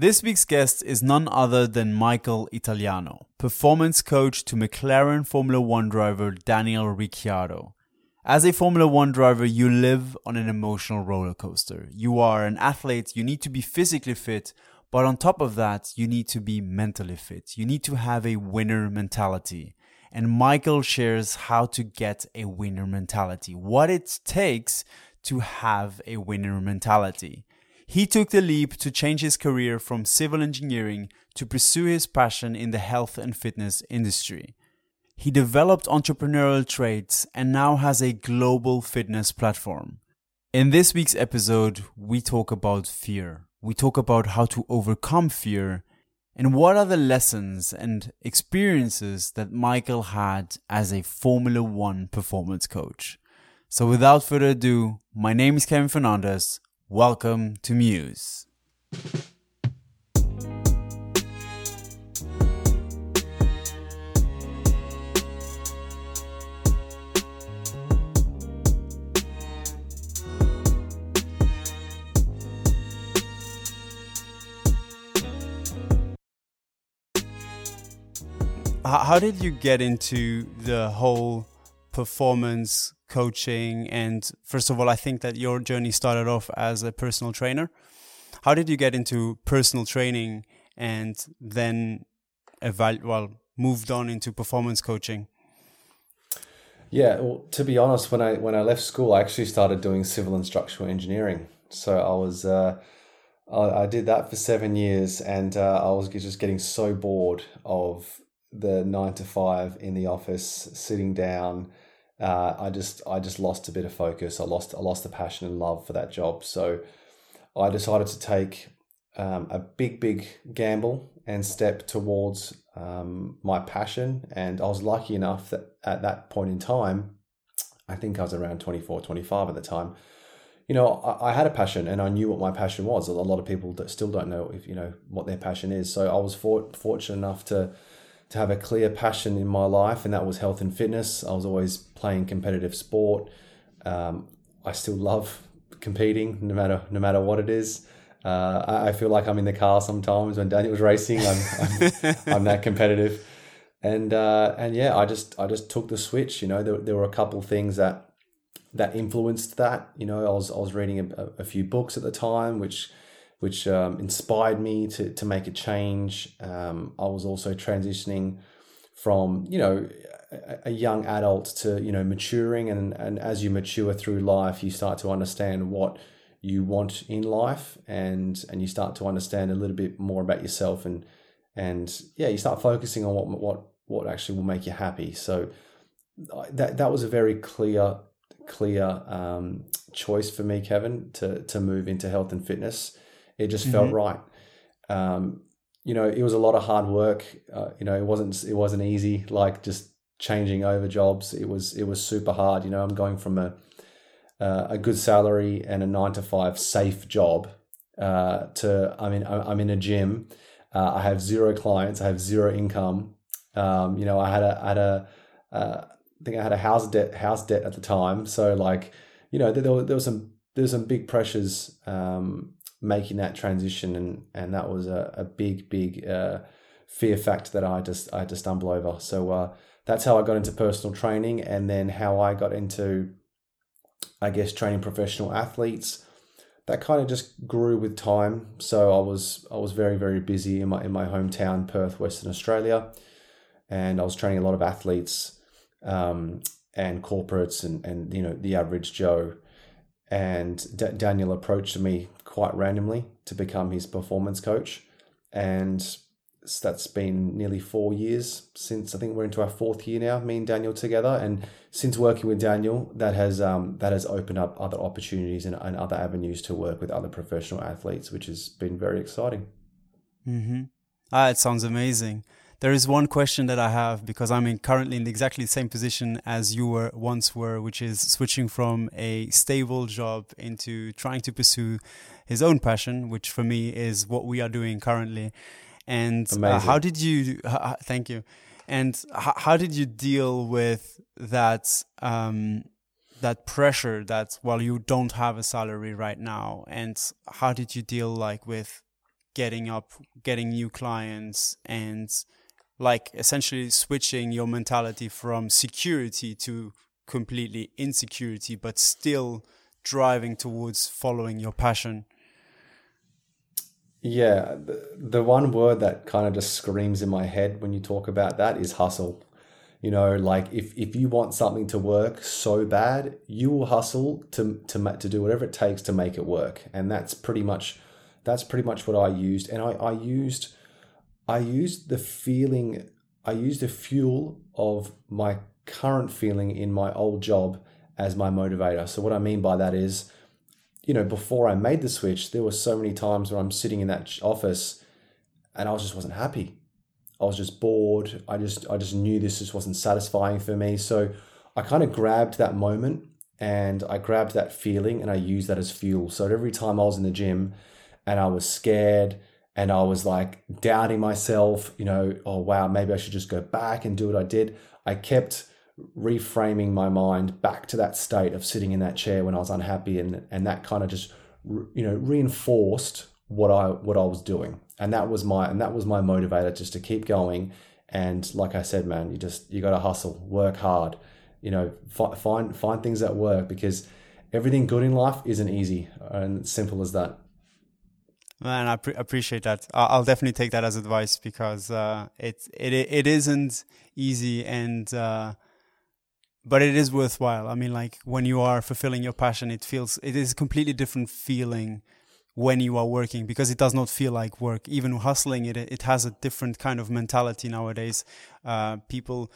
This week's guest is none other than Michael Italiano, performance coach to McLaren Formula One driver Daniel Ricciardo. As a Formula One driver, you live on an emotional roller coaster. You are an athlete, you need to be physically fit, but on top of that, you need to be mentally fit. You need to have a winner mentality. And Michael shares how to get a winner mentality, what it takes to have a winner mentality. He took the leap to change his career from civil engineering to pursue his passion in the health and fitness industry. He developed entrepreneurial traits and now has a global fitness platform. In this week's episode, we talk about fear. We talk about how to overcome fear and what are the lessons and experiences that Michael had as a Formula One performance coach. So without further ado, my name is Kevin Fernandez. Welcome to Muse. How did you get into the whole performance coaching and first of all i think that your journey started off as a personal trainer. How did you get into personal training and then eval- well moved on into performance coaching? Yeah well to be honest when i when i left school i actually started doing civil and structural engineering. So i was uh, I, I, did that for seven years and uh, i was just getting so bored of the nine to five in the office sitting down uh, I just I just lost a bit of focus. I lost I lost the passion and love for that job. So I decided to take um, a big big gamble and step towards um, my passion. And I was lucky enough that at that point in time, I think I was around 24, 25 at the time. You know, I, I had a passion and I knew what my passion was. A lot of people that still don't know if you know what their passion is. So I was for, fortunate enough to to have a clear passion in my life, and that was health and fitness. I was always playing competitive sport. Um, I still love competing, no matter no matter what it is. Uh, I, I, feel like I'm in the car sometimes when Daniel was racing. I'm, I'm, I'm that competitive, and uh, and yeah, I just I just took the switch. You know, there, there were a couple things that that influenced that. You know, I was I was reading a, a few books at the time, which which um, inspired me to, to make a change. Um, I was also transitioning from, you know, a, young adult to, you know, maturing. And, and as you mature through life, you start to understand what you want in life and, and you start to understand a little bit more about yourself and, and yeah, you start focusing on what, what, what actually will make you happy. So that, that was a very clear, clear um, choice for me, Kevin, to, to move into health and fitness it just mm-hmm. felt right. Um, you know, it was a lot of hard work. Uh, you know, it wasn't it wasn't easy. Like just changing over jobs, it was it was super hard. You know, I'm going from a uh, a good salary and a nine to five safe job uh, to I mean I'm in a gym. Uh, I have zero clients. I have zero income. Um, you know, I had a I had a uh, I think I had a house debt house debt at the time. So like, you know, there, there, was some there's some big pressures um, making that transition, and and that was a, a big big uh, fear factor that I just I had to stumble over. So uh, that's how I got into personal training, and then how I got into, I guess, training professional athletes. That kind of just grew with time. So I was I was very very busy in my in my hometown Perth, Western Australia, and I was training a lot of athletes um, and corporates and and you know the average Joe. And D- Daniel approached me quite randomly to become his performance coach. And that's been nearly four years since I think we're into our fourth year now, me and Daniel together. And since working with Daniel, that has um, that has opened up other opportunities and, and other avenues to work with other professional athletes, which has been very exciting. Mm-hmm. Ah, it sounds amazing. There is one question that I have because I'm in currently in exactly the same position as you were once were, which is switching from a stable job into trying to pursue his own passion, which for me is what we are doing currently. And uh, how did you? Uh, thank you. And how did you deal with that? Um, that pressure that while well, you don't have a salary right now, and how did you deal like with getting up, getting new clients, and like essentially switching your mentality from security to completely insecurity, but still driving towards following your passion. Yeah, the, the one word that kind of just screams in my head when you talk about that is hustle. You know, like if, if you want something to work so bad, you will hustle to, to, to do whatever it takes to make it work. And that's pretty much, that's pretty much what I used. And I, I used, I used the feeling, I used the fuel of my current feeling in my old job as my motivator. So what I mean by that is, you know, before I made the switch, there were so many times where I'm sitting in that office and I just wasn't happy. I was just bored. I just I just knew this just wasn't satisfying for me. So I kind of grabbed that moment and I grabbed that feeling and I used that as fuel. So every time I was in the gym and I was scared and I was like doubting myself, you know, oh wow, maybe I should just go back and do what I did. I kept reframing my mind back to that state of sitting in that chair when I was unhappy, and and that kind of just you know reinforced what I what I was doing, and that was my and that was my motivator just to keep going. And like I said, man, you just you got to hustle, work hard, you know, find find things that work because everything good in life isn't easy, and simple as that. Man, I pre- appreciate that. I'll definitely take that as advice because uh, it it it isn't easy, and uh, but it is worthwhile. I mean, like when you are fulfilling your passion, it feels it is a completely different feeling when you are working because it does not feel like work. Even hustling, it it has a different kind of mentality nowadays. Uh, people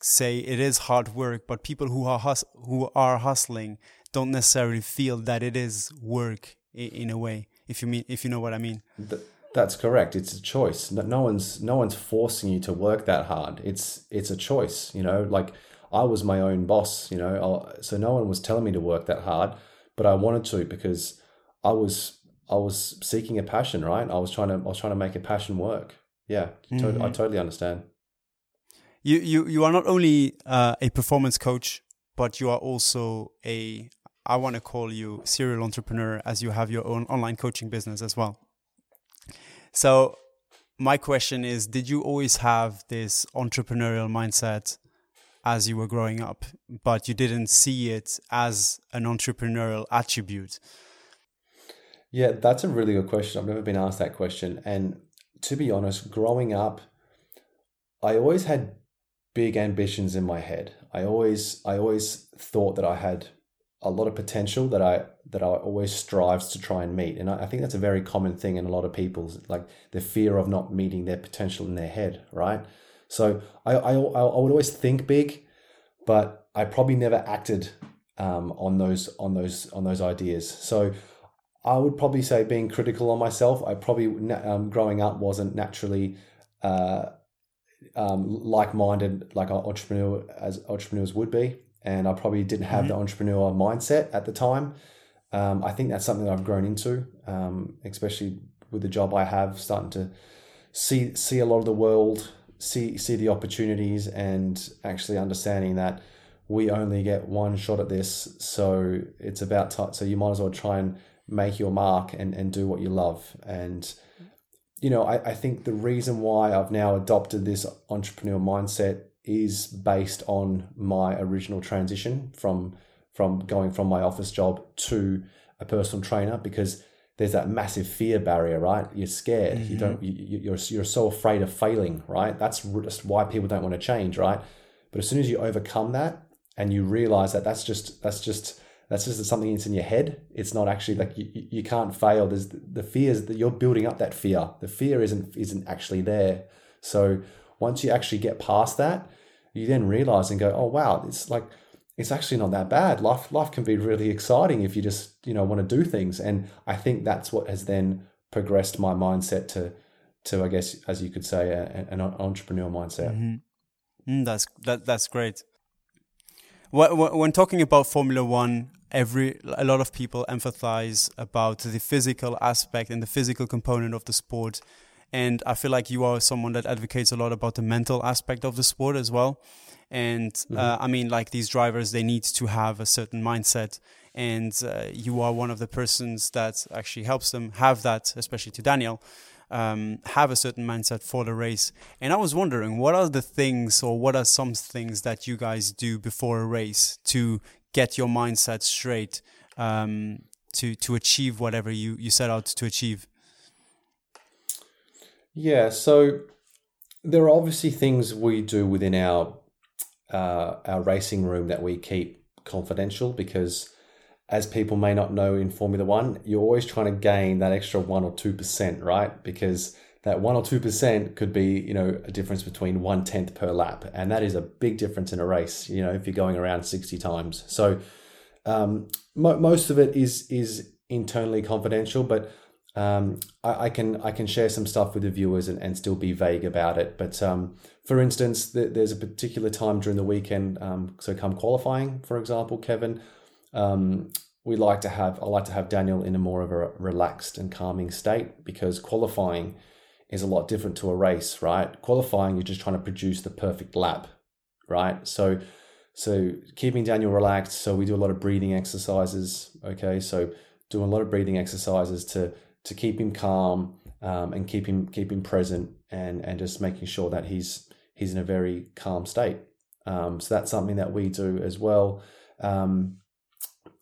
say it is hard work, but people who are hus- who are hustling don't necessarily feel that it is work in, a way. If you mean, if you know what I mean. That's correct. It's a choice. No one's no one's forcing you to work that hard. It's it's a choice. You know, like I was my own boss, you know, so no one was telling me to work that hard, but I wanted to because I was I was seeking a passion, right? I was trying to I was trying to make a passion work. Yeah, mm-hmm. I totally understand. You you you are not only uh, a performance coach, but you are also a I want to call you serial entrepreneur as you have your own online coaching business as well. So my question is did you always have this entrepreneurial mindset as you were growing up, but you didn't see it as an entrepreneurial attribute? Yeah, that's a really good question. I've never been asked that question. And to be honest, growing up, I always had big ambitions in my head. I always I always thought that I had a lot of potential that I that I always strives to try and meet. And I, I think that's a very common thing in a lot of people's like the fear of not meeting their potential in their head, right? So I, I, I would always think big, but I probably never acted um, on those on those on those ideas. So I would probably say being critical on myself. I probably um, growing up wasn't naturally uh, um, like-minded like entrepreneur as entrepreneurs would be, and I probably didn't have mm-hmm. the entrepreneur mindset at the time. Um, I think that's something that I've grown into, um, especially with the job I have, starting to see see a lot of the world see see the opportunities and actually understanding that we only get one shot at this so it's about time so you might as well try and make your mark and, and do what you love and you know I, I think the reason why i've now adopted this entrepreneur mindset is based on my original transition from from going from my office job to a personal trainer because there's that massive fear barrier, right? You're scared. Mm-hmm. You don't. You, you're you're so afraid of failing, right? That's just why people don't want to change, right? But as soon as you overcome that and you realize that that's just that's just that's just something that's in your head. It's not actually like you, you can't fail. There's the fears that you're building up that fear. The fear isn't isn't actually there. So once you actually get past that, you then realize and go, oh wow, it's like it's actually not that bad. Life life can be really exciting if you just you know want to do things, and I think that's what has then progressed my mindset to to I guess as you could say a, an entrepreneur mindset. Mm-hmm. Mm, that's that that's great. When talking about Formula One, every a lot of people emphasize about the physical aspect and the physical component of the sport, and I feel like you are someone that advocates a lot about the mental aspect of the sport as well. And mm-hmm. uh, I mean, like these drivers, they need to have a certain mindset. And uh, you are one of the persons that actually helps them have that, especially to Daniel. um, have a certain mindset for the race. And I was wondering, what are the things or what are some things that you guys do before a race to get your mindset straight um, to to achieve whatever you you set out to achieve? Yeah, so there are obviously things we do within our uh, our racing room that we keep confidential because as people may not know in Formula One, you're always trying to gain that extra one or two percent, right? Because that one or two percent could be, you know, a difference between one tenth per lap, and that is a big difference in a race. You know, if you're going around sixty times, so um, mo- most of it is is internally confidential, but um, I, I, can I can share some stuff with the viewers and, and still be vague about it. But um, for instance, th- there's a particular time during the weekend. Um, so come qualifying, for example, Kevin, um, we like to have I like to have Daniel in a more of a relaxed and calming state because qualifying is a lot different to a race, right? Qualifying, you're just trying to produce the perfect lap, right? So so keeping Daniel relaxed. So we do a lot of breathing exercises. Okay, so doing a lot of breathing exercises to to keep him calm um, and keep him keep him present and and just making sure that he's he's in a very calm state. Um, so that's something that we do as well. Um,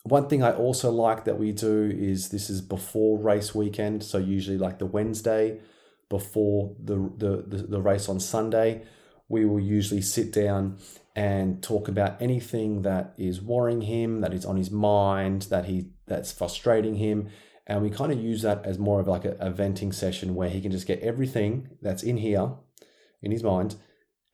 one thing I also like that we do is this is before race weekend, so usually like the Wednesday before the the, the, the race on Sunday, we will usually sit down and talk about anything that is worrying him, that is on his mind, that he that's frustrating him, and we kind of use that as more of like a, a venting session where he can just get everything that's in here in his mind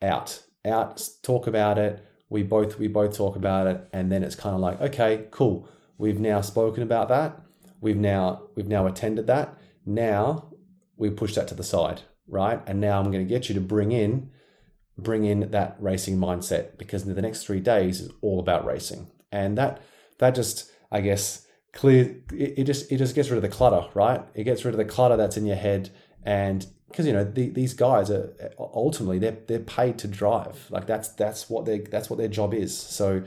out. Out talk about it. We both we both talk about it. And then it's kind of like okay cool. We've now spoken about that. We've now we've now attended that. Now we push that to the side right? And now i'm going to get you to bring in bring in that racing mindset because the next three days is all about racing. And that that just i guess clear it, it just it just gets rid of the clutter right? It gets rid of the clutter that's in your head and because you know the, these guys are ultimately they're they're paid to drive. Like that's that's what they that's what their job is. So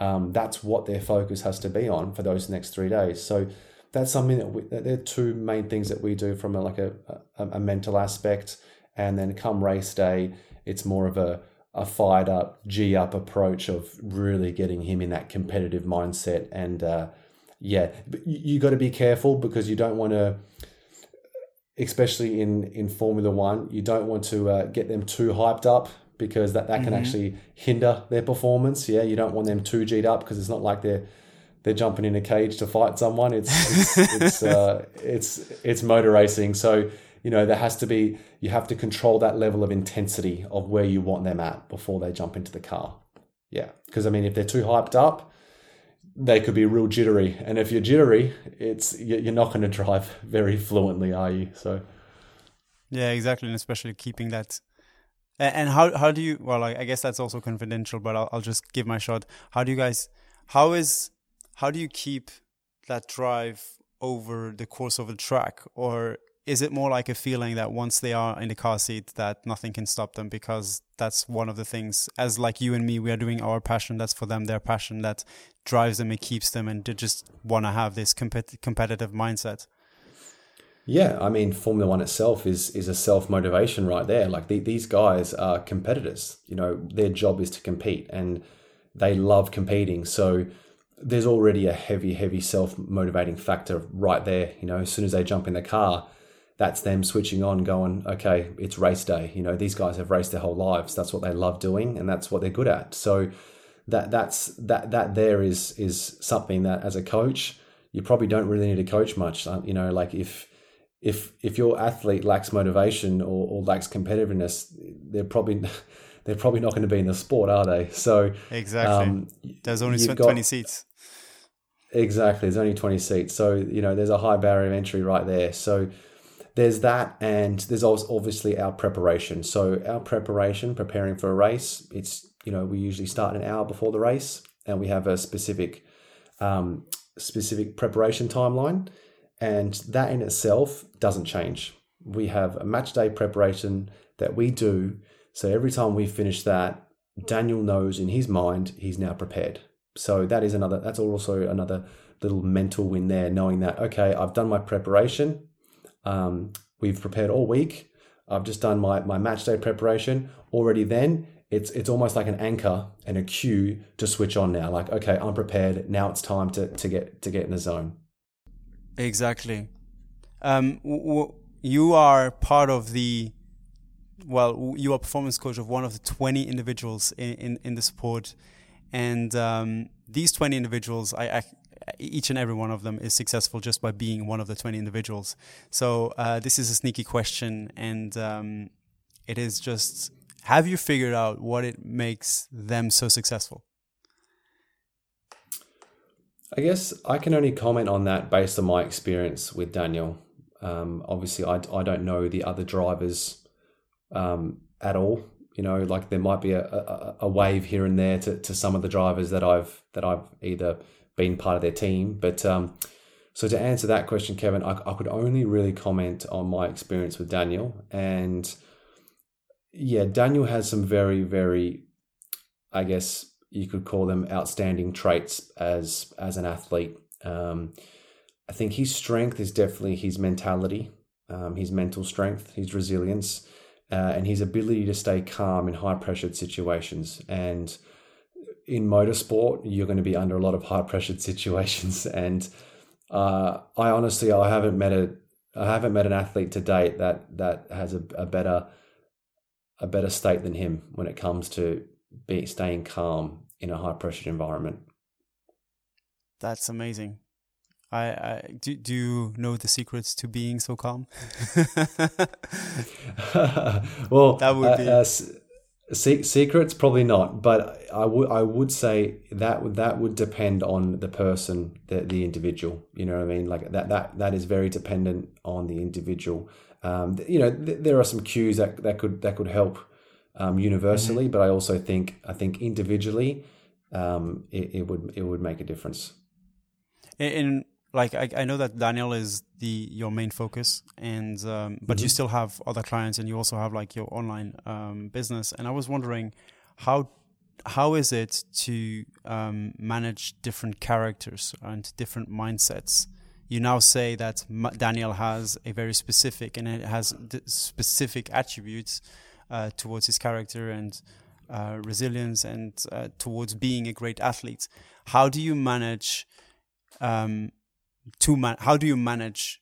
um, that's what their focus has to be on for those next three days. So that's something that we they're two main things that we do from a, like a, a, a mental aspect. And then come race day it's more of a a fired up g up approach of really getting him in that competitive mindset and uh, yeah, you, you got to be careful because you don't want to, especially in in Formula One, you don't want to uh, get them too hyped up because that that mm-hmm. can actually hinder their performance. Yeah, you don't want them too g'd up because it's not like they're they're jumping in a cage to fight someone. It's it's it's, uh, it's it's motor racing, so you know there has to be you have to control that level of intensity of where you want them at before they jump into the car. Yeah, because I mean if they're too hyped up, they could be real jittery. And if you're jittery, it's you're not going to drive very fluently, are you? So, yeah, exactly, and especially keeping that. And how how do you? Well, I guess that's also confidential, but I'll I'll just give my shot. How do you guys? How is how do you keep that drive over the course of the track, or is it more like a feeling that once they are in the car seat that nothing can stop them because that's one of the things as like you and me we are doing our passion that's for them their passion that drives them and keeps them and they just want to have this compet- competitive mindset. Yeah i mean formula 1 itself is is a self motivation right there. Like the, these guys are competitors. You know their job is to compete and they love competing. So there's already a heavy heavy self motivating factor right there. You know as soon as they jump in the car that's them switching on, going, okay, it's race day. You know, these guys have raced their whole lives. That's what they love doing, and that's what they're good at. So that that's that that there is is something that as a coach you probably don't really need to coach much. Uh, you know, like if if if your athlete lacks motivation or, or lacks competitiveness, they're probably they're probably not going to be in the sport, are they? So exactly, um, there's only twenty got, seats. Exactly, there's only twenty seats. So you know, there's a high barrier of entry right there. So there's that, and there's also obviously our preparation. So our preparation, preparing for a race, it's you know we usually start an hour before the race, and we have a specific um, specific preparation timeline, and that in itself doesn't change. We have a match day preparation that we do. So every time we finish that, Daniel knows in his mind he's now prepared. So that is another. That's also another little mental win there, knowing that okay, I've done my preparation um, we've prepared all week. I've just done my, my match day preparation. Already then, it's it's almost like an anchor and a cue to switch on now. Like, okay, I'm prepared. Now it's time to, to get to get in the zone. Exactly. Um, w- you are part of the well, you are performance coach of one of the 20 individuals in, in, in the sport. And um, these 20 individuals, I, I, each and every one of them is successful just by being one of the 20 individuals. So uh, this is a sneaky question. And um, it is just have you figured out what it makes them so successful? I guess I can only comment on that based on my experience with Daniel. Um, obviously, I, I don't know the other drivers um, at all. You know, like there might be a, a, a, wave here and there to, to some of the drivers that I've that I've either been part of their team. But um, so to answer that question, Kevin, I, I could only really comment on my experience with Daniel. And yeah, Daniel has some very, very, I guess you could call them outstanding traits as as an athlete. Um, I think his strength is definitely his mentality, um, his mental strength, his resilience uh, and his ability to stay calm in high pressured situations. And in motorsport, you're going to be under a lot of high pressured situations. And uh, I honestly, I haven't met a, I haven't met an athlete to date that that has a, a better, a better state than him when it comes to be staying calm in a high pressured environment. That's amazing. I, I do, do you know the secrets to being so calm? well, that would be. Uh, uh, secrets probably not, but I would I would say that would that would depend on the person, the the individual. You know what I mean? Like that that that is very dependent on the individual. Um, you know, th- there are some cues that that could that could help um, universally, mm-hmm. but I also think I think individually, um, it, it would it would make a difference. In like I, I know that Daniel is the your main focus, and um, but mm-hmm. you still have other clients, and you also have like your online um, business. And I was wondering how how is it to um, manage different characters and different mindsets? You now say that Daniel has a very specific and it has specific attributes uh, towards his character and uh, resilience and uh, towards being a great athlete. How do you manage um, to man how do you manage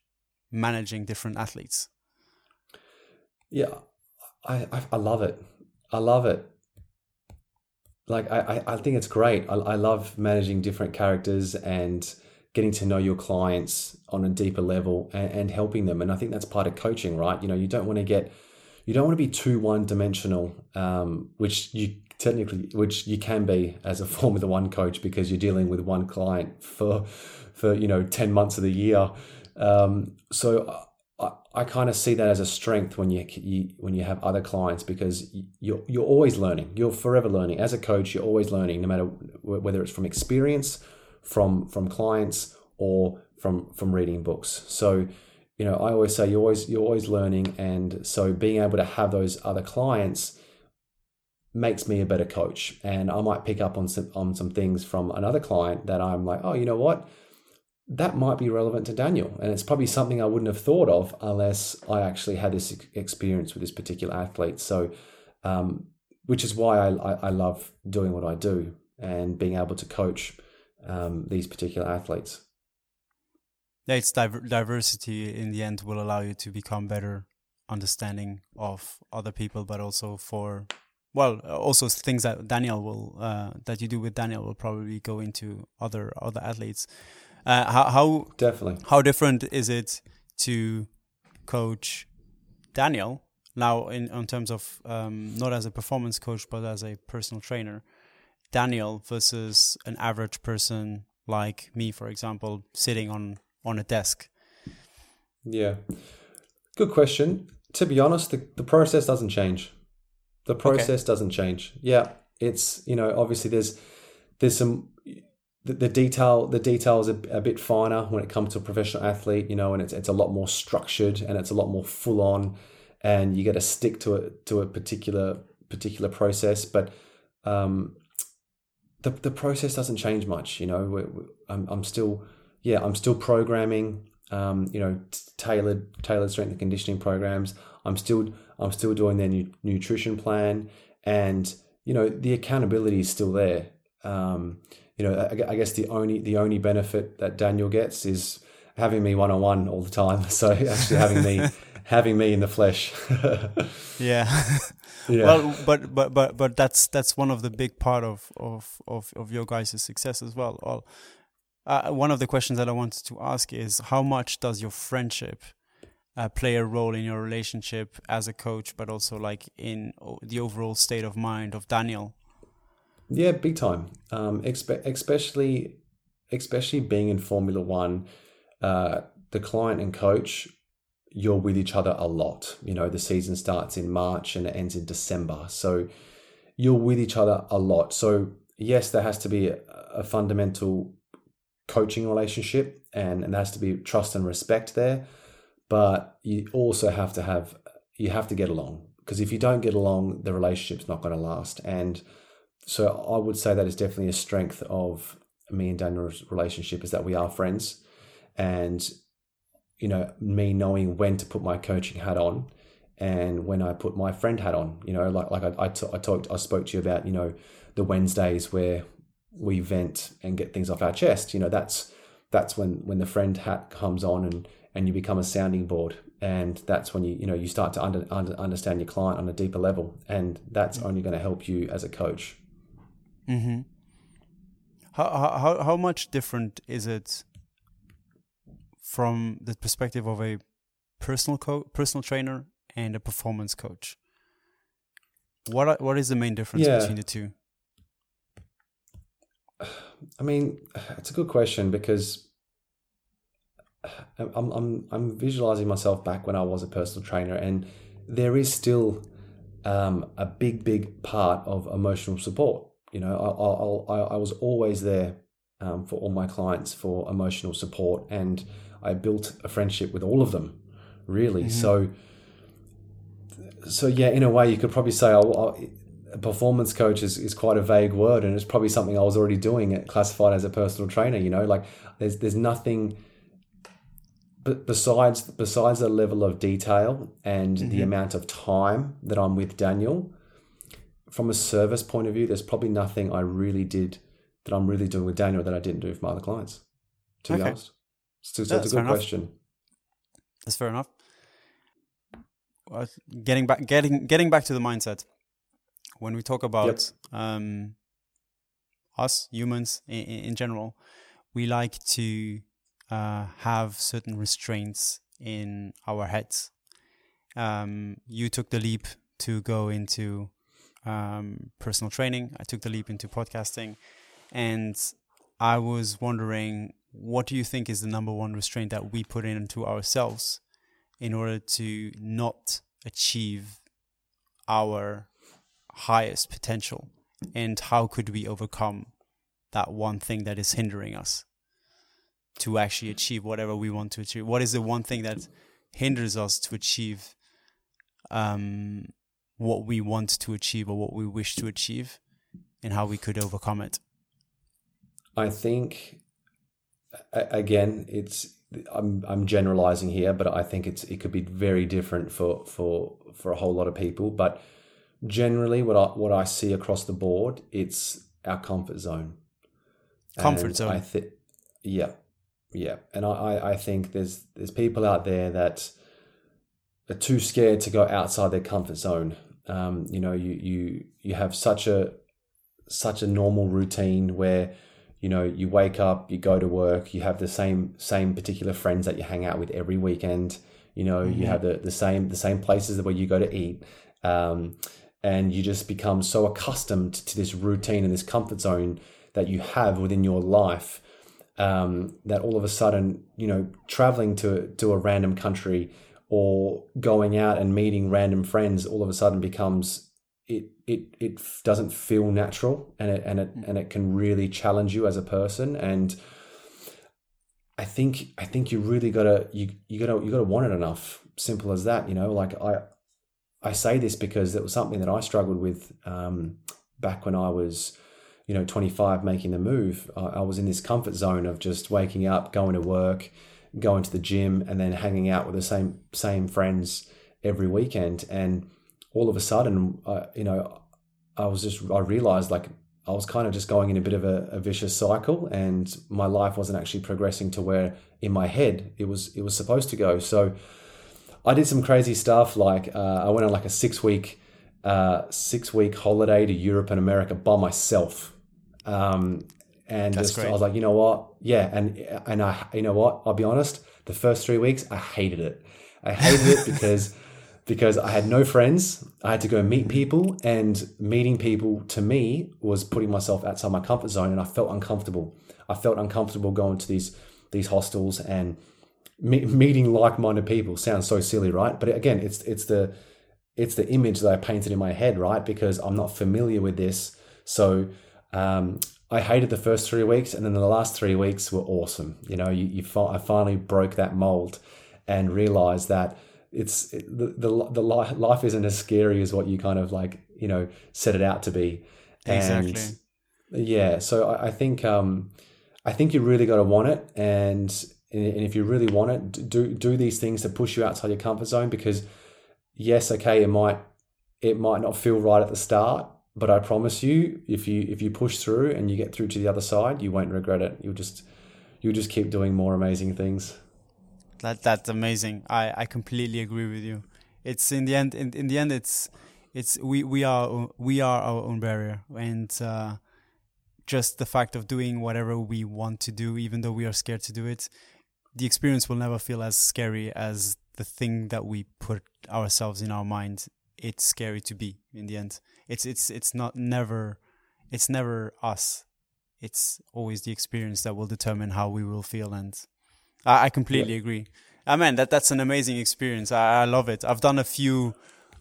managing different athletes? Yeah i i, I love it. I love it. Like i i think it's great. I, I love managing different characters and getting to know your clients on a deeper level and, and helping them. And i think that's part of coaching right? You know you don't want to get you don't want to be too one dimensional um, which you technically which you can be as a formula one coach because you're dealing with one client for for you know 10 months of the year. Um, so I, I kind of see that as a strength when you, you when you have other clients because you're you're always learning. You're forever learning. As a coach you're always learning no matter whether it's from experience from from clients or from from reading books. So you know I always say you're always you're always learning and so being able to have those other clients makes me a better coach and I might pick up on some on some things from another client that I'm like oh you know what that might be relevant to Daniel. And it's probably something I wouldn't have thought of unless I actually had this experience with this particular athlete. So, um, which is why I, I, love doing what I do and being able to coach um, these particular athletes. Yeah, it's diver- diversity in the end will allow you to become better understanding of other people, but also for well, also things that Daniel will uh, that you do with Daniel will probably go into other other athletes. Uh, how, how definitely how different is it to coach Daniel now in, in terms of um, not as a performance coach but as a personal trainer? Daniel versus an average person like me, for example, sitting on on a desk. Yeah, good question. To be honest, the, the process doesn't change. The process okay. doesn't change. Yeah, it's you know obviously there's there's some the, the detail the details are a bit finer when it comes to a professional athlete, you know, and it's it's a lot more structured and it's a lot more full on, and you got to stick to it to a particular particular process. But um, the the process doesn't change much, you know. We're, we're, I'm I'm still yeah I'm still programming. Um, you know, tailored tailored strength and conditioning programs. I'm still I'm still doing their nu- nutrition plan, and you know the accountability is still there. Um, you know, I, I, guess the only the only benefit that Daniel gets is having me one on one all the time. So actually having me having me in the flesh. yeah. yeah. Well, but but but but that's that's one of the big part of of of, of your guys' success as well. Well, uh, one of the questions that I wanted to ask is how much does your friendship uh, play a role in your relationship as a coach, but also like in the overall state of mind of Daniel? Yeah, big time. Um, expe- especially, especially being in Formula One, uh, the client and coach, you're with each other a lot. You know, the season starts in March and it ends in December, so you're with each other a lot. So yes, there has to be a, a fundamental coaching relationship, and, and there has to be trust and respect there. But you also have to have you have to get along because if you don't get along, the relationship's not going to last. And so I would say that is definitely a strength of me and Daniel's relationship is that we are friends, and you know me knowing when to put my coaching hat on and when I put my friend hat on. You know, like like I, I, t- I talked I spoke to you about you know the Wednesdays where we vent and get things off our chest. You know, that's that's when when the friend hat comes on and and you become a sounding board and that's when you you know you start to under, under, understand your client on a deeper level and that's only going to help you as a coach Mm-hmm. How, how, how much different is it from the perspective of a personal co- personal trainer and a performance coach? What are, what is the main difference yeah. between the two? I mean, it's a good question because I'm I'm I'm visualizing myself back when I was a personal trainer, and there is still um, a big big part of emotional support you know, I, I, I was always there um, for all my clients for emotional support, and I built a friendship with all of them, really. Mm-hmm. So, so yeah, in a way, you could probably say oh, performance coach is, is quite a vague word, and it's probably something I was already doing, classified as a personal trainer. You know, like there's there's nothing. But besides besides the level of detail and mm-hmm. the amount of time that I'm with Daniel, from a service point of view, there's probably nothing I really did that I'm really doing with Daniel that I didn't do for my other clients. To okay. be honest, so, so it's a good question. That's fair enough. Getting back, getting getting back to the mindset. When we talk about yep. um, us humans in, in, general, we like to uh, have certain restraints in our heads. Um, you took the leap to go into um, personal training. I took the leap into podcasting, and I was wondering, what do you think is the number one restraint that we put into ourselves in order to not achieve our highest potential, and how could we overcome that one thing that is hindering us to actually achieve whatever we want to achieve? What is the one thing that hinders us to achieve um, what we want to achieve or what we wish to achieve and how we could overcome it? I think again, it's I'm I'm generalizing here, but I think it's it could be very different for for for a whole lot of people. But generally, what I what I see across the board, it's our comfort zone. Comfort and zone. I think, yeah, yeah, and I I think there's there's people out there that are too scared to go outside their comfort zone. Um, you know, you you you have such a such a normal routine where you know you wake up, you go to work, you have the same same particular friends that you hang out with every weekend. You know, mm-hmm. you have the, the same the same places where you go to eat. Um, and you just become so accustomed to this routine and this comfort zone that you have within your life um, that all of a sudden, you know, traveling to to a random country or going out and meeting random friends all of a sudden becomes it it it doesn't feel natural and it and it and it can really challenge you as a person. And I think I think you really gotta you you gotta you gotta want it enough. Simple as that you know like I I say this because it was something that I struggled with um, back when I was you know 25 making the move I, I was in this comfort zone of just waking up going to work going to the gym and then hanging out with the same same friends every weekend. And all of a sudden, uh, you know, I was just I realized like I was kind of just going in a bit of a, a, vicious cycle, and my life wasn't actually progressing to where in my head it was it was supposed to go. So I did some crazy stuff. Like uh, I went on like a six week uh, six week holiday to Europe and America by myself. Um, and just, I was like, you know what? Yeah, and and I, you know what? I'll be honest. The first three weeks, I hated it. I hated it because because I had no friends. I had to go meet people, and meeting people to me was putting myself outside my comfort zone, and I felt uncomfortable. I felt uncomfortable going to these these hostels and me- meeting like minded people. Sounds so silly, right? But again, it's it's the it's the image that I painted in my head, right? Because I'm not familiar with this. So um, I hated the first three weeks, and then the last three weeks were awesome. You know, you, you I finally broke that mold and realized that it's it, the, the the life isn't as scary as what you kind of like you know set it out to be. Exactly. And yeah, so I, I think um, I think you really got to want it, and and if you really want it, do do these things to push you outside your comfort zone because yes, okay, it might it might not feel right at the start, but I promise you, if you if you push through and you get through to the other side, you won't regret it. You'll just you'll just keep doing more amazing things. That that's amazing. I I completely agree with you. It's in the end in, in the end it's it's we we are we are our own barrier and uh, just the fact of doing whatever we want to do even though we are scared to do it the experience will never feel as scary as the thing that we put ourselves in our mind it's scary to be in the end. It's it's it's not never it's never us. It's always the experience that will determine how we will feel and i, I completely yeah. agree. I mean that that's an amazing experience. I, I love it. I've done a few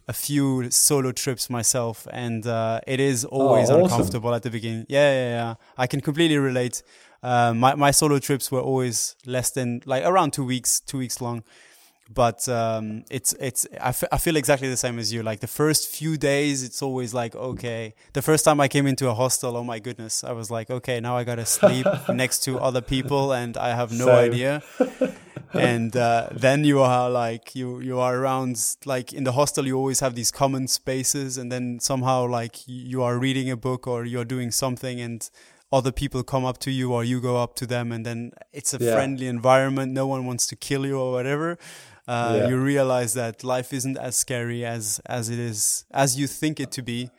a few solo trips myself and uh, it is always oh, awesome. uncomfortable at the beginning yeah yeah yeah. I can completely relate uh, my, my solo trips were always less than like around two weeks two weeks long. But um, it's it's I, f- I feel exactly the same as you. Like the first few days it's always like okay. The first time i came into a hostel oh my goodness i was like okay now i gotta sleep next to other people and i have no same. idea. And uh, then you are like you you are around like in the hostel you always have these common spaces and then somehow like you are reading a book or you're doing something and other people come up to you or you go up to them and then it's a yeah. friendly environment no one wants to kill you or whatever uh, yeah. you realize that life isn't as scary as as it is as you think it to be.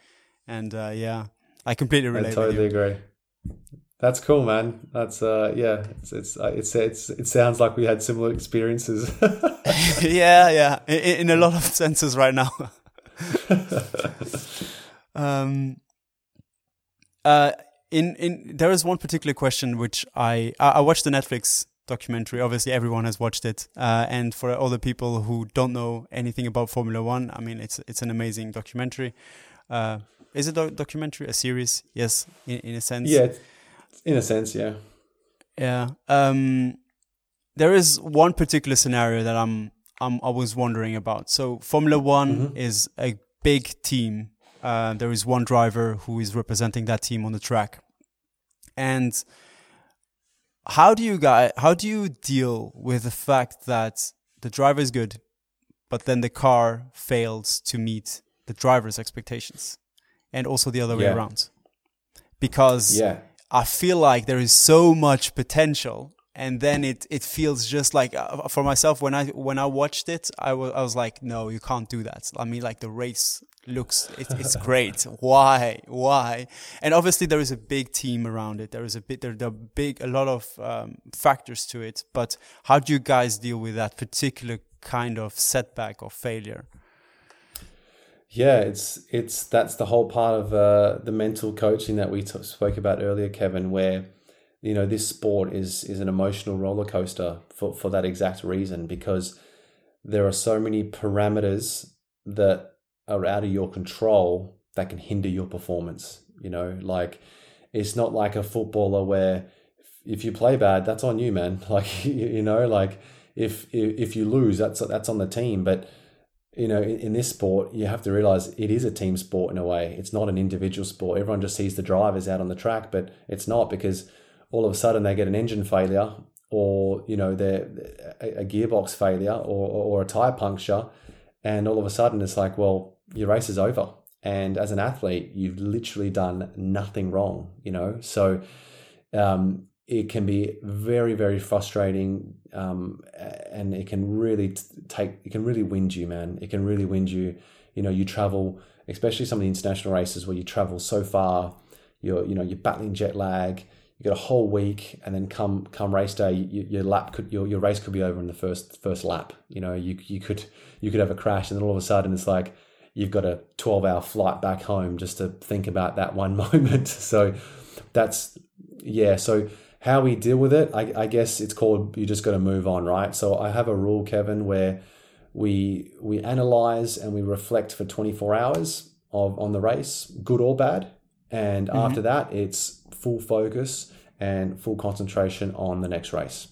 And uh, yeah i completely relate i totally agree. That's cool man. That's uh yeah it's it's uh, it's, it's it sounds like we had similar experiences. Yeah yeah in, in, a lot of senses right now. Um uh in in there is one particular question which i i watched the netflix documentary. Obviously, everyone has watched it, uh, and for all the people who don't know anything about Formula One, I mean, it's it's an amazing documentary. Uh, is it a documentary, a series? Yes, in, in a sense. Yeah, in a sense, yeah. Yeah. Um, there is one particular scenario that I'm, I'm I was wondering about. So Formula One mm-hmm. is a big team. Uh, there is one driver who is representing that team on the track, and how do you guys how do you deal with the fact that the driver is good but then the car fails to meet the driver's expectations and also the other yeah. way around because yeah. i feel like there is so much potential and then it it feels just like uh, for myself when i when i watched it I was I was like no you can't do that i mean like the race looks it, it's great. Why? Why? And obviously there is a big team around it. There is a bit there, there are big a lot of um, factors to it. But how do you guys deal with that particular kind of setback or failure? Yeah it's it's that's the whole part of uh, the mental coaching that we spoke about earlier kevin where you know this sport is is an emotional roller coaster for for that exact reason because there are so many parameters that are out of your control that can hinder your performance. You know, like it's not like a footballer where if you play bad, that's on you, man. Like you know, like if if you lose, that's that's on the team. But you know, in, in this sport, you have to realize it is a team sport in a way. It's not an individual sport. Everyone just sees the drivers out on the track, but it's not because all of a sudden they get an engine failure or you know they're a, a gearbox failure or, or a tire puncture and all of a sudden it's like well your race is over. And as an athlete you've literally done nothing wrong you know? So um, it can be very very frustrating um, and it can really take it can really wind you man. It can really wind you. You know you travel especially some of the international races where you travel so far you're you know you're battling jet lag you got a whole week, and then come come race day, you, your lap could your, your race could be over in the first first lap. You know, you you could you could have a crash, and then all of a sudden it's like you've got a twelve hour flight back home just to think about that one moment. So that's yeah. So how we deal with it, I, I guess it's called you just got to move on, right? So I have a rule, Kevin, where we we analyze and we reflect for 24 hours of on the race, good or bad, and mm-hmm. after that, it's full focus and full concentration on the next race.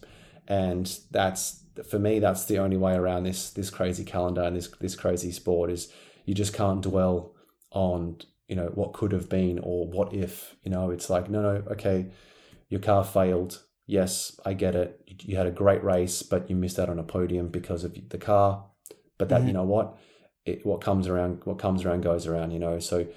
And that's for me, that's the only way around this this crazy calendar and this this crazy sport is you just can't dwell on you know what could have been or what if you know? It's like no no okay your car failed. Yes i get it. You had a great race but you missed out on a podium because of the car. But that mm-hmm. you know what? It, what comes around what comes around goes around you know? So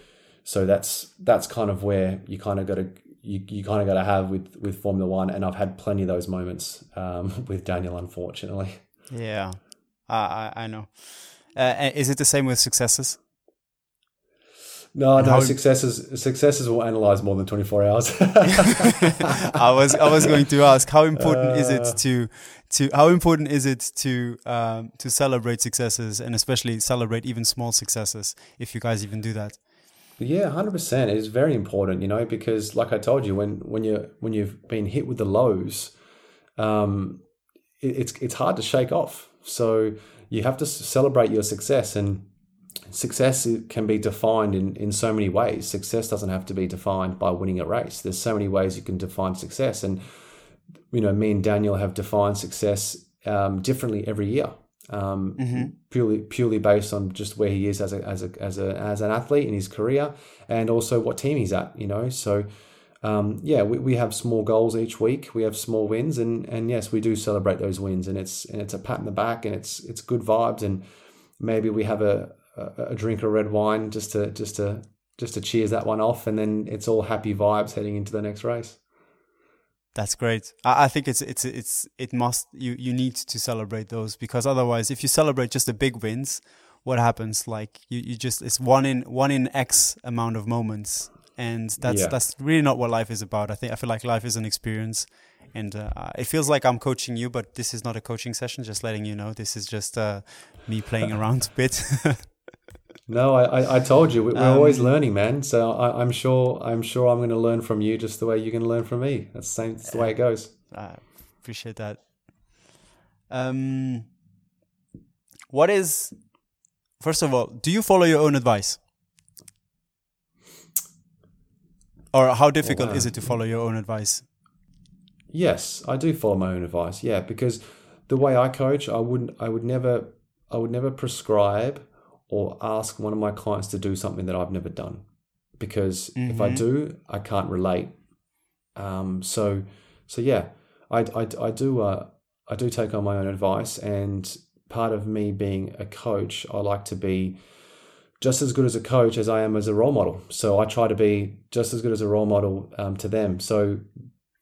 so that's that's kind of where you kind of got to you, you kind of got to have with with Formula One, and I've had plenty of those moments um, with Daniel, unfortunately. Yeah, I I know. Uh, is it the same with successes? No, no. Successes successes will analyze more than twenty four hours. I was I was going to ask how important uh, is it uh. to to how important is it to um, to celebrate successes and especially celebrate even small successes if you guys even do that. Yeah, hundred percent. It is very important, you know, because like I told you, when when you when you've been hit with the lows, um, it's it's hard to shake off. So you have to celebrate your success, and success can be defined in in so many ways. Success doesn't have to be defined by winning a race. There's so many ways you can define success, and you know, me and Daniel have defined success um, differently every year um, mm-hmm. purely purely based on just where he is as a as a as a as an athlete in his career, and also what team he's at. You know, so um, yeah, we, we have small goals each week. We have small wins, and and yes, we do celebrate those wins, and it's and it's a pat in the back, and it's it's good vibes, and maybe we have a a, a drink of red wine just to just to just to cheers that one off, and then it's all happy vibes heading into the next race. That's great. I, think it's it's it's it must you you need to celebrate those because otherwise, if you celebrate just the big wins, what happens? Like you, you just it's one in one in X amount of moments, and that's yeah. that's really not what life is about. I think I feel like life is an experience, and uh, it feels like I'm coaching you, but this is not a coaching session. Just letting you know, this is just uh, me playing around a bit. No, I, I told you we're um, always learning, man. So I, am sure I'm sure I'm going to learn from you just the way you're going to learn from me. That's the same. That's the way it goes. I appreciate that. Um, what is first of all? Do you follow your own advice, or how difficult is it to follow your own advice? Yes, I do follow my own advice. Yeah, because the way I coach, I wouldn't. I would never. I would never prescribe or ask one of my clients to do something that I've never done because mm-hmm. if I mm-hmm. do, I can't relate. Um, so, so yeah, I, I, I do, uh, I do take on my own advice and part of me being a coach, I like to be just as good as a coach as I am as a role model. So I try to be just as good as a role model um, to them. So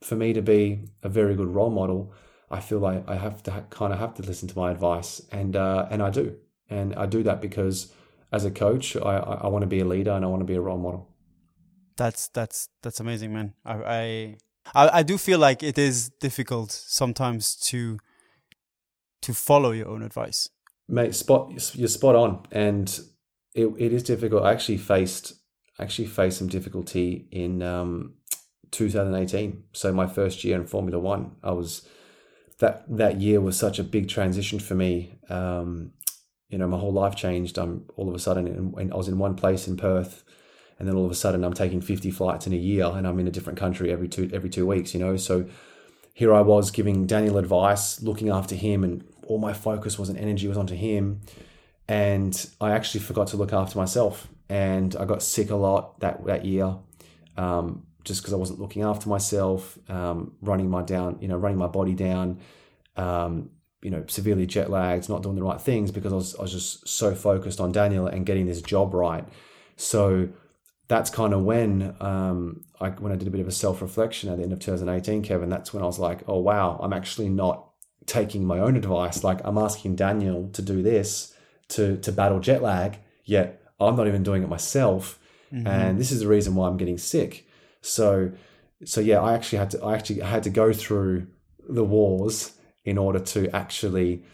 for me to be a very good role model, I feel like I have to ha- kind of have to listen to my advice, and uh, and I do. And I do that because as a coach, I, I want to be a leader and I want to be a role model. That's that's that's amazing, man. I, I I do feel like it is difficult sometimes to to follow your own advice. Mate, spot you're spot on, and it, it is difficult. I actually faced actually faced some difficulty in um, 2018. So my first year in Formula One, I was that that year was such a big transition for me. Um, you know, my whole life changed. I'm all of a sudden, in, I was in one place in Perth, and then all of a sudden, I'm taking 50 flights in a year, and I'm in a different country every two every two weeks. You know, so here I was giving Daniel advice, looking after him, and all my focus was and energy was onto him, and I actually forgot to look after myself, and I got sick a lot that that year. Um, just because I wasn't looking after myself, um, running my down, you know, running my body down, um, you know, severely jet lagged, not doing the right things because I was, I was just so focused on Daniel and getting this job right. So that's kind of when um, I when I did a bit of a self reflection at the end of 2018, Kevin. That's when I was like, oh wow, I'm actually not taking my own advice. Like I'm asking Daniel to do this to to battle jet lag, yet I'm not even doing it myself, mm-hmm. and this is the reason why I'm getting sick. So so yeah, I actually had to I actually had to go through the wars in order to actually,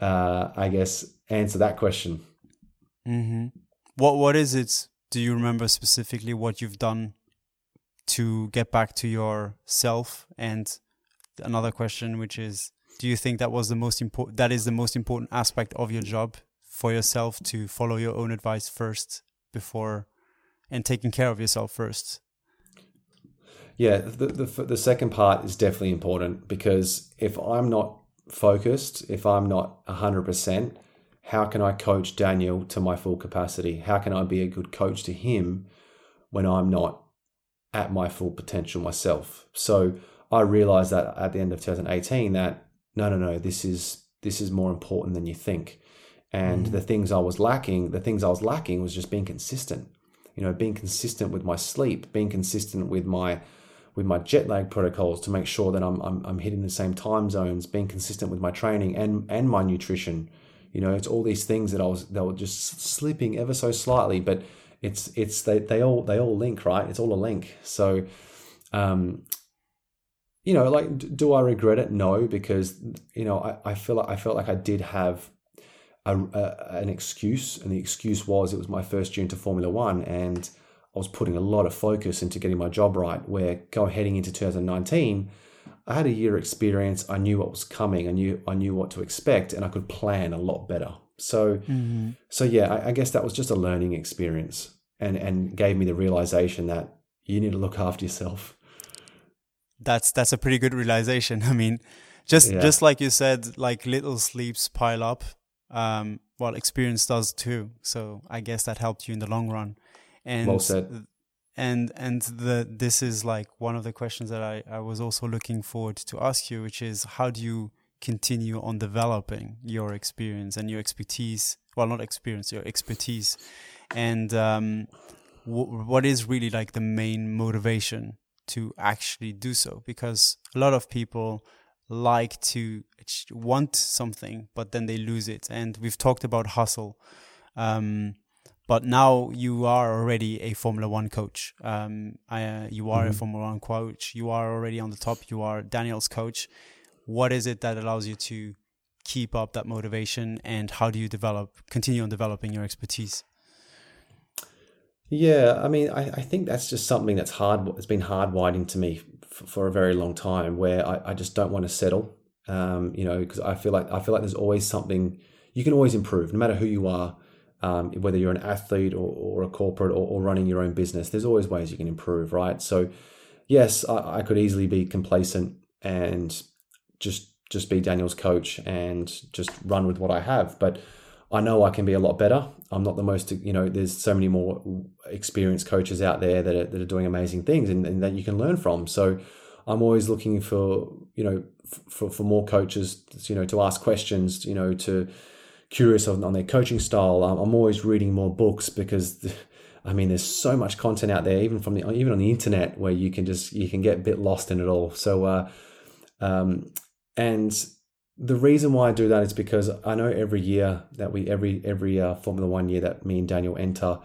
uh, I guess, answer that question. Mm-hmm. What what is it do you remember specifically what you've done to get back to yourself? And another question, which is, do you think that was the most important? That is the most important aspect of your job for yourself to follow your own advice first before, and taking care of yourself first. Yeah, the, the, the second part is definitely important because if I'm not focused, if I'm not 100%, how can I coach Daniel to my full capacity? How can I be a good coach to him when I'm not at my full potential myself? So I realized that at the end of 2018 that no, no, no, this is this is more important than you think. And mm the things I was lacking, the things I was lacking was just being consistent. You know, being consistent with my sleep, being consistent with my with my jet lag protocols to make sure that I'm, I'm, I'm hitting the same time zones, being consistent with my training and, and my nutrition, you know, it's all these things that I was that were just slipping ever so slightly, but it's it's they they all they all link, right? It's all a link. So, um, you know, like, do I regret it? No, because you know, I, I feel like I felt like I did have a, a, an excuse, and the excuse was it was my first year into Formula One, and I was putting a lot of focus into getting my job right. Where going heading into 2019 I had a year experience. I knew what was coming. I knew I knew what to expect, and I could plan a lot better. So, mm-hmm. so yeah, I, I, guess that was just a learning experience, and and gave me the realization that you need to look after yourself. That's that's a pretty good realization. I mean, just yeah. just like you said, like little sleeps pile up. Um, well, experience does too. So I guess that helped you in the long run. And well said and and the this is like one of the questions that I, I was also looking forward to ask you which is how do you continue on developing your experience and your expertise well not experience your expertise and um, w- what is really like the main motivation to actually do so because a lot of people like to want something but then they lose it and we've talked about hustle um, but now you are already a Formula One coach. Um, I, uh, you are mm-hmm. a Formula One coach. You are already on the top. You are Daniel's coach. What is it that allows you to keep up that motivation, and how do you develop, continue on developing your expertise? Yeah, I mean, I, I think that's just something that's hard. It's been hardwired into me f- for a very long time, where I, I just don't want to settle. Um, you know, because I feel like I feel like there's always something you can always improve, no matter who you are um, whether you're an athlete or, or a corporate or, or, running your own business, there's always ways you can improve, right? So, yes, I, I, could easily be complacent and just just be Daniel's coach and just run with what I have, but I know I can be a lot better. I'm not the most, you know, there's so many more experienced coaches out there that are, that are doing amazing things and, and that you can learn from. So, I'm always looking for, you know, for, for more coaches, you know, to ask questions, you know, to curious on, on their coaching style. I'm, I'm always reading more books because, I mean, there's so much content out there, even from the even on the internet, where you can just you can get a bit lost in it all. So, uh, um, and the reason why I do that is because I know every year that we every every uh, Formula One year that me and Daniel enter,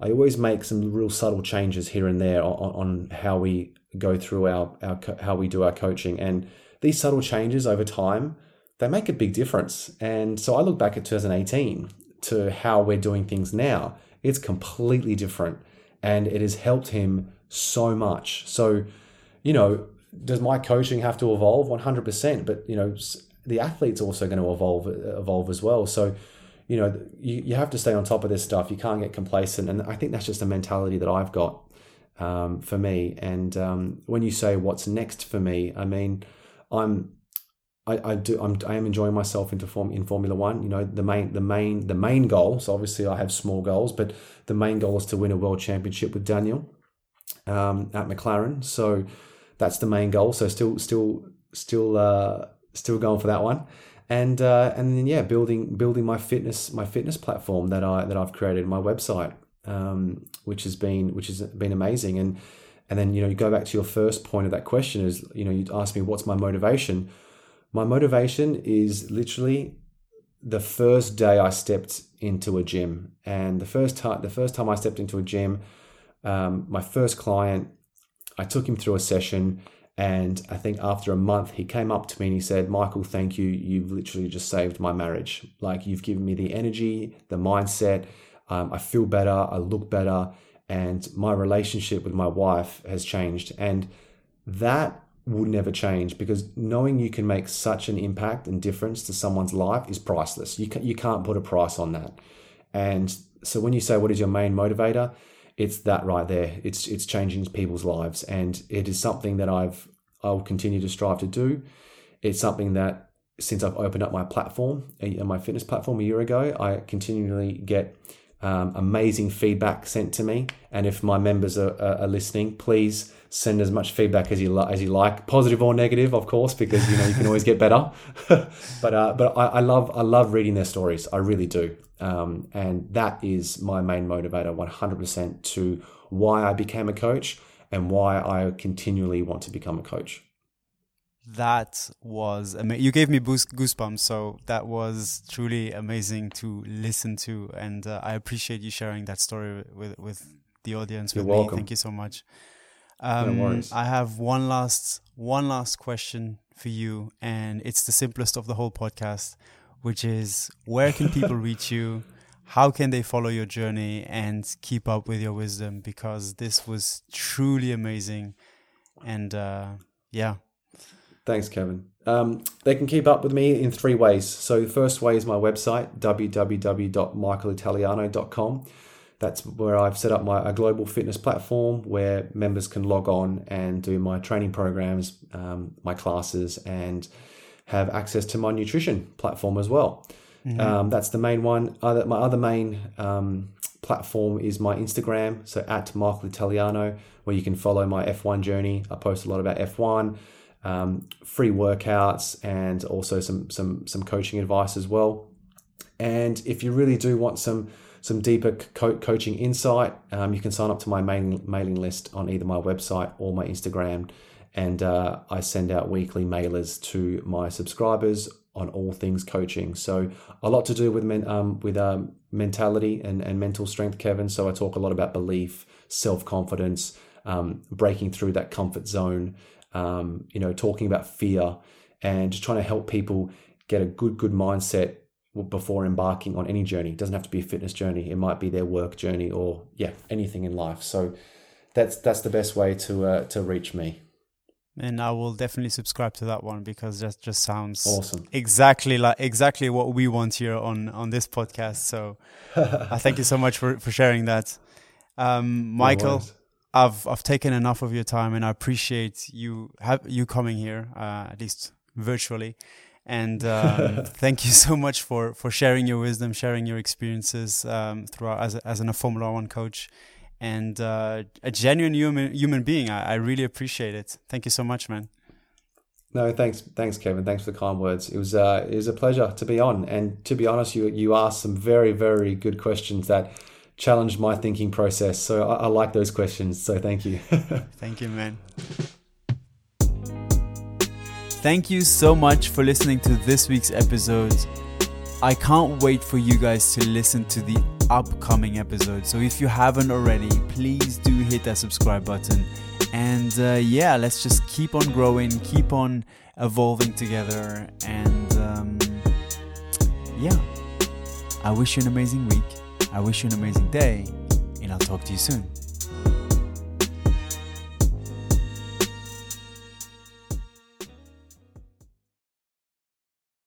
I always make some real subtle changes here and there on, on how we go through our, our how we do our coaching, and these subtle changes over time they make a big difference. And so I look back at 2018 to how we're doing things now. It's completely different and it has helped him so much. So, you know, does my coaching have to evolve 100%? But, you know, the athlete's also going to evolve evolve as well. So, you know, you, you have to stay on top of this stuff. You can't get complacent. And I think that's just a mentality that I've got um, for me. And um, when you say what's next for me, I mean, I'm I, I do I'm, I am enjoying myself into form in Formula One. You know the main the main the main goal. So obviously I have small goals, but the main goal is to win a world championship with Daniel. um, at McLaren. So that's the main goal. So still, still, still, uh, still going for that one. And uh, and then yeah, building building my fitness my fitness platform that I that I've created my website, um, which has been which has been amazing. And and then you know you go back to your first point of that question is you know you ask me what's my motivation. My motivation is literally the first day I stepped into a gym, and the first time the first time I stepped into a gym, um, my first client, I took him through a session and I think after a month, he came up to me and he said, Michael, thank you. You've literally just saved my marriage. Like, you've given me the energy, the mindset. Um, I feel better. I look better. And my relationship with my wife has changed. And that would never change because knowing you can make such an impact and difference to someone's life is priceless. You, can, you can't put a price on that. And so when you say, what is your main motivator? It's that right there. It's it's changing people's lives, and it is something that I've I'll continue to strive to do. It's something that since I've opened up my platform, uh, my fitness platform a year ago, I continually get um, amazing feedback sent to me. And if my members are, are, listening, please send as much feedback as you li- as you like, positive or negative, of course, because you know you can always get better. but uh, but I, I, love I love reading their stories. I really do, um, and that is my main motivator, one hundred percent, to why I became a coach and why I continually want to become a coach that was amazing. You gave me goosebumps, so that was truly amazing to listen to, and uh, I appreciate you sharing that story with with the audience. You're with welcome. me. Thank you so much. Um, no worries. I have one last one last question for you, and it's the simplest of the whole podcast, which is where can people reach you? How can they follow your journey and keep up with your wisdom? Because this was truly amazing, and uh, yeah Thanks, Kevin. Um, they can keep up with me in three ways. So, the first way is my website, www.michaelitaliano.com. That's where I've set up my a global fitness platform where members can log on and do my training programs, um, my classes, and have access to my nutrition platform as well. Mm-hmm. Um, that's the main one. Other, my other main um, platform is my Instagram, so at Michael Italiano, where you can follow my F1 journey. I post a lot about F1 um, free workouts, and also some some some coaching advice as well. And if you really do want some some deeper co- coaching insight, um, you can sign up to my mailing mailing list on either my website or my Instagram, and uh, I send out weekly mailers to my subscribers on all things coaching. So a lot to do with men, um, with um, mentality and, and mental strength, Kevin. So I talk a lot about belief, self confidence, um, breaking through that comfort zone, um, you know, talking about fear and just trying to help people get a good, good mindset before embarking on any journey. It doesn't have to be a fitness journey. It might be their work journey or yeah, anything in life. So that's that's the best way to uh, to reach me. And I will definitely subscribe to that one because that just sounds awesome. Exactly like exactly what we want here on on this podcast. So I thank you so much for for sharing that. Um, Michael, no I've I've taken enough of your time, and I appreciate you have you coming here, uh, at least virtually. And um, thank you so much for for sharing your wisdom, sharing your experiences um, throughout as a, as a Formula One coach, and uh, a genuine human human being. I, I really appreciate it. Thank you so much, man. No, thanks, thanks, Kevin. Thanks for the kind words. It was uh, it was a pleasure to be on, and to be honest, you you asked some very very good questions that challenged my thinking process. So I, I like those questions. So thank you. thank you, man. Thank you so much for listening to this week's episode. I can't wait for you guys to listen to the upcoming episode. So if you haven't already, please do hit that subscribe button. And uh, yeah, let's just keep on growing, keep on evolving together. And um, yeah, I wish you an amazing week. I wish you an amazing day, and I'll talk to you soon.